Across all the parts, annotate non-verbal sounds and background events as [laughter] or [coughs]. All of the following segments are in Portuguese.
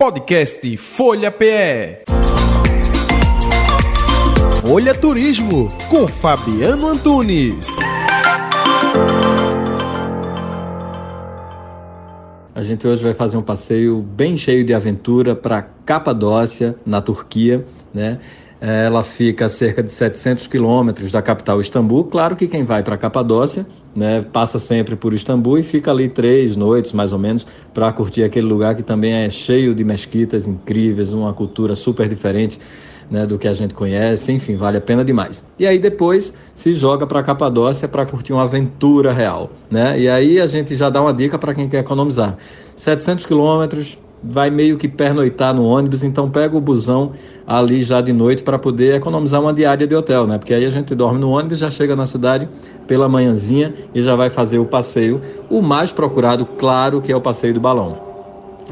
Podcast Folha PE. Folha Turismo com Fabiano Antunes. A gente hoje vai fazer um passeio bem cheio de aventura para Capadócia, na Turquia, né? Ela fica a cerca de 700 quilômetros da capital Istambul. Claro que quem vai para Capadócia né, passa sempre por Istambul e fica ali três noites, mais ou menos, para curtir aquele lugar que também é cheio de mesquitas incríveis, uma cultura super diferente né, do que a gente conhece, enfim, vale a pena demais. E aí depois se joga para Capadócia para curtir uma aventura real, né? E aí a gente já dá uma dica para quem quer economizar. 700 quilômetros, vai meio que pernoitar no ônibus, então pega o busão ali já de noite para poder economizar uma diária de hotel, né? Porque aí a gente dorme no ônibus, já chega na cidade pela manhãzinha e já vai fazer o passeio, o mais procurado, claro, que é o passeio do balão.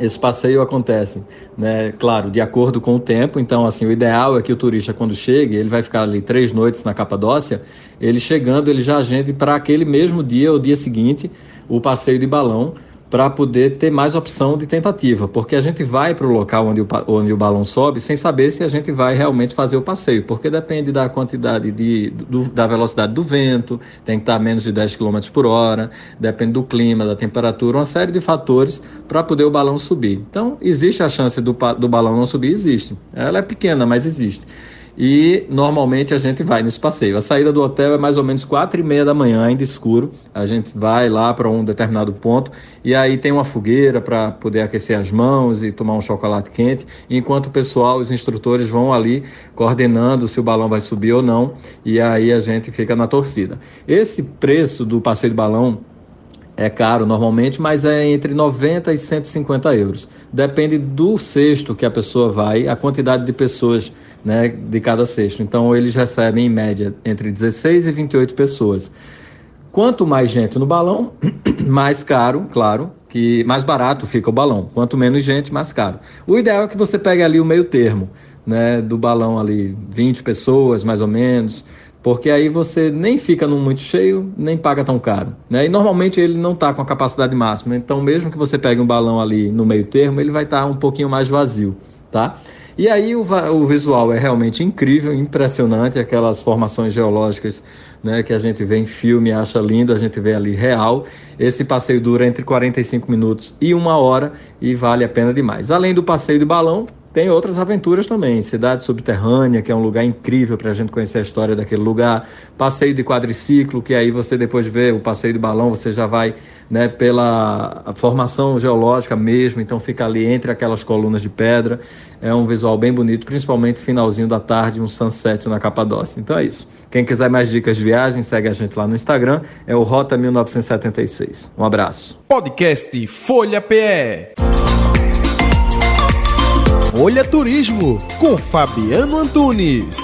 Esse passeio acontece, né, claro, de acordo com o tempo. Então, assim, o ideal é que o turista, quando chegue, ele vai ficar ali três noites na Capadócia. Ele chegando, ele já agende para aquele mesmo dia ou dia seguinte o passeio de balão para poder ter mais opção de tentativa, porque a gente vai para o local onde o, onde o balão sobe sem saber se a gente vai realmente fazer o passeio, porque depende da quantidade de, do, da velocidade do vento, tem que estar a menos de 10 km por hora, depende do clima, da temperatura, uma série de fatores para poder o balão subir. Então, existe a chance do, do balão não subir? Existe. Ela é pequena, mas existe e normalmente a gente vai nesse passeio. A saída do hotel é mais ou menos quatro e meia da manhã, ainda escuro. A gente vai lá para um determinado ponto e aí tem uma fogueira para poder aquecer as mãos e tomar um chocolate quente, enquanto o pessoal, os instrutores vão ali coordenando se o balão vai subir ou não e aí a gente fica na torcida. Esse preço do passeio de balão é caro normalmente, mas é entre 90 e 150 euros. Depende do cesto que a pessoa vai, a quantidade de pessoas né, de cada cesto. Então, eles recebem em média entre 16 e 28 pessoas. Quanto mais gente no balão, [coughs] mais caro, claro, que mais barato fica o balão. Quanto menos gente, mais caro. O ideal é que você pegue ali o meio termo, né, do balão ali, 20 pessoas mais ou menos, porque aí você nem fica no muito cheio, nem paga tão caro. Né? E normalmente ele não está com a capacidade máxima, então mesmo que você pegue um balão ali no meio termo, ele vai estar tá um pouquinho mais vazio. Tá? E aí o, o, visual é realmente incrível, impressionante, aquelas formações geológicas né, que a gente vê em filme, acha lindo, a gente vê ali real. Esse passeio dura entre 45 minutos e uma hora e vale a pena demais. Além do passeio de balão, tem outras aventuras também. Cidade Subterrânea, que é um lugar incrível para a gente conhecer a história daquele lugar. Passeio de quadriciclo, que aí você depois vê o passeio de balão, você já vai né, pela formação geológica mesmo, então fica ali entre aquelas colunas de pedra. É um visual bem bonito, principalmente finalzinho da tarde, um sunset na Capadócia. Então é isso. Quem quiser mais dicas de viagem, segue a gente lá no Instagram, é o Rota 1976. Um abraço. Podcast Folha PE. Olha Turismo, com Fabiano Antunes.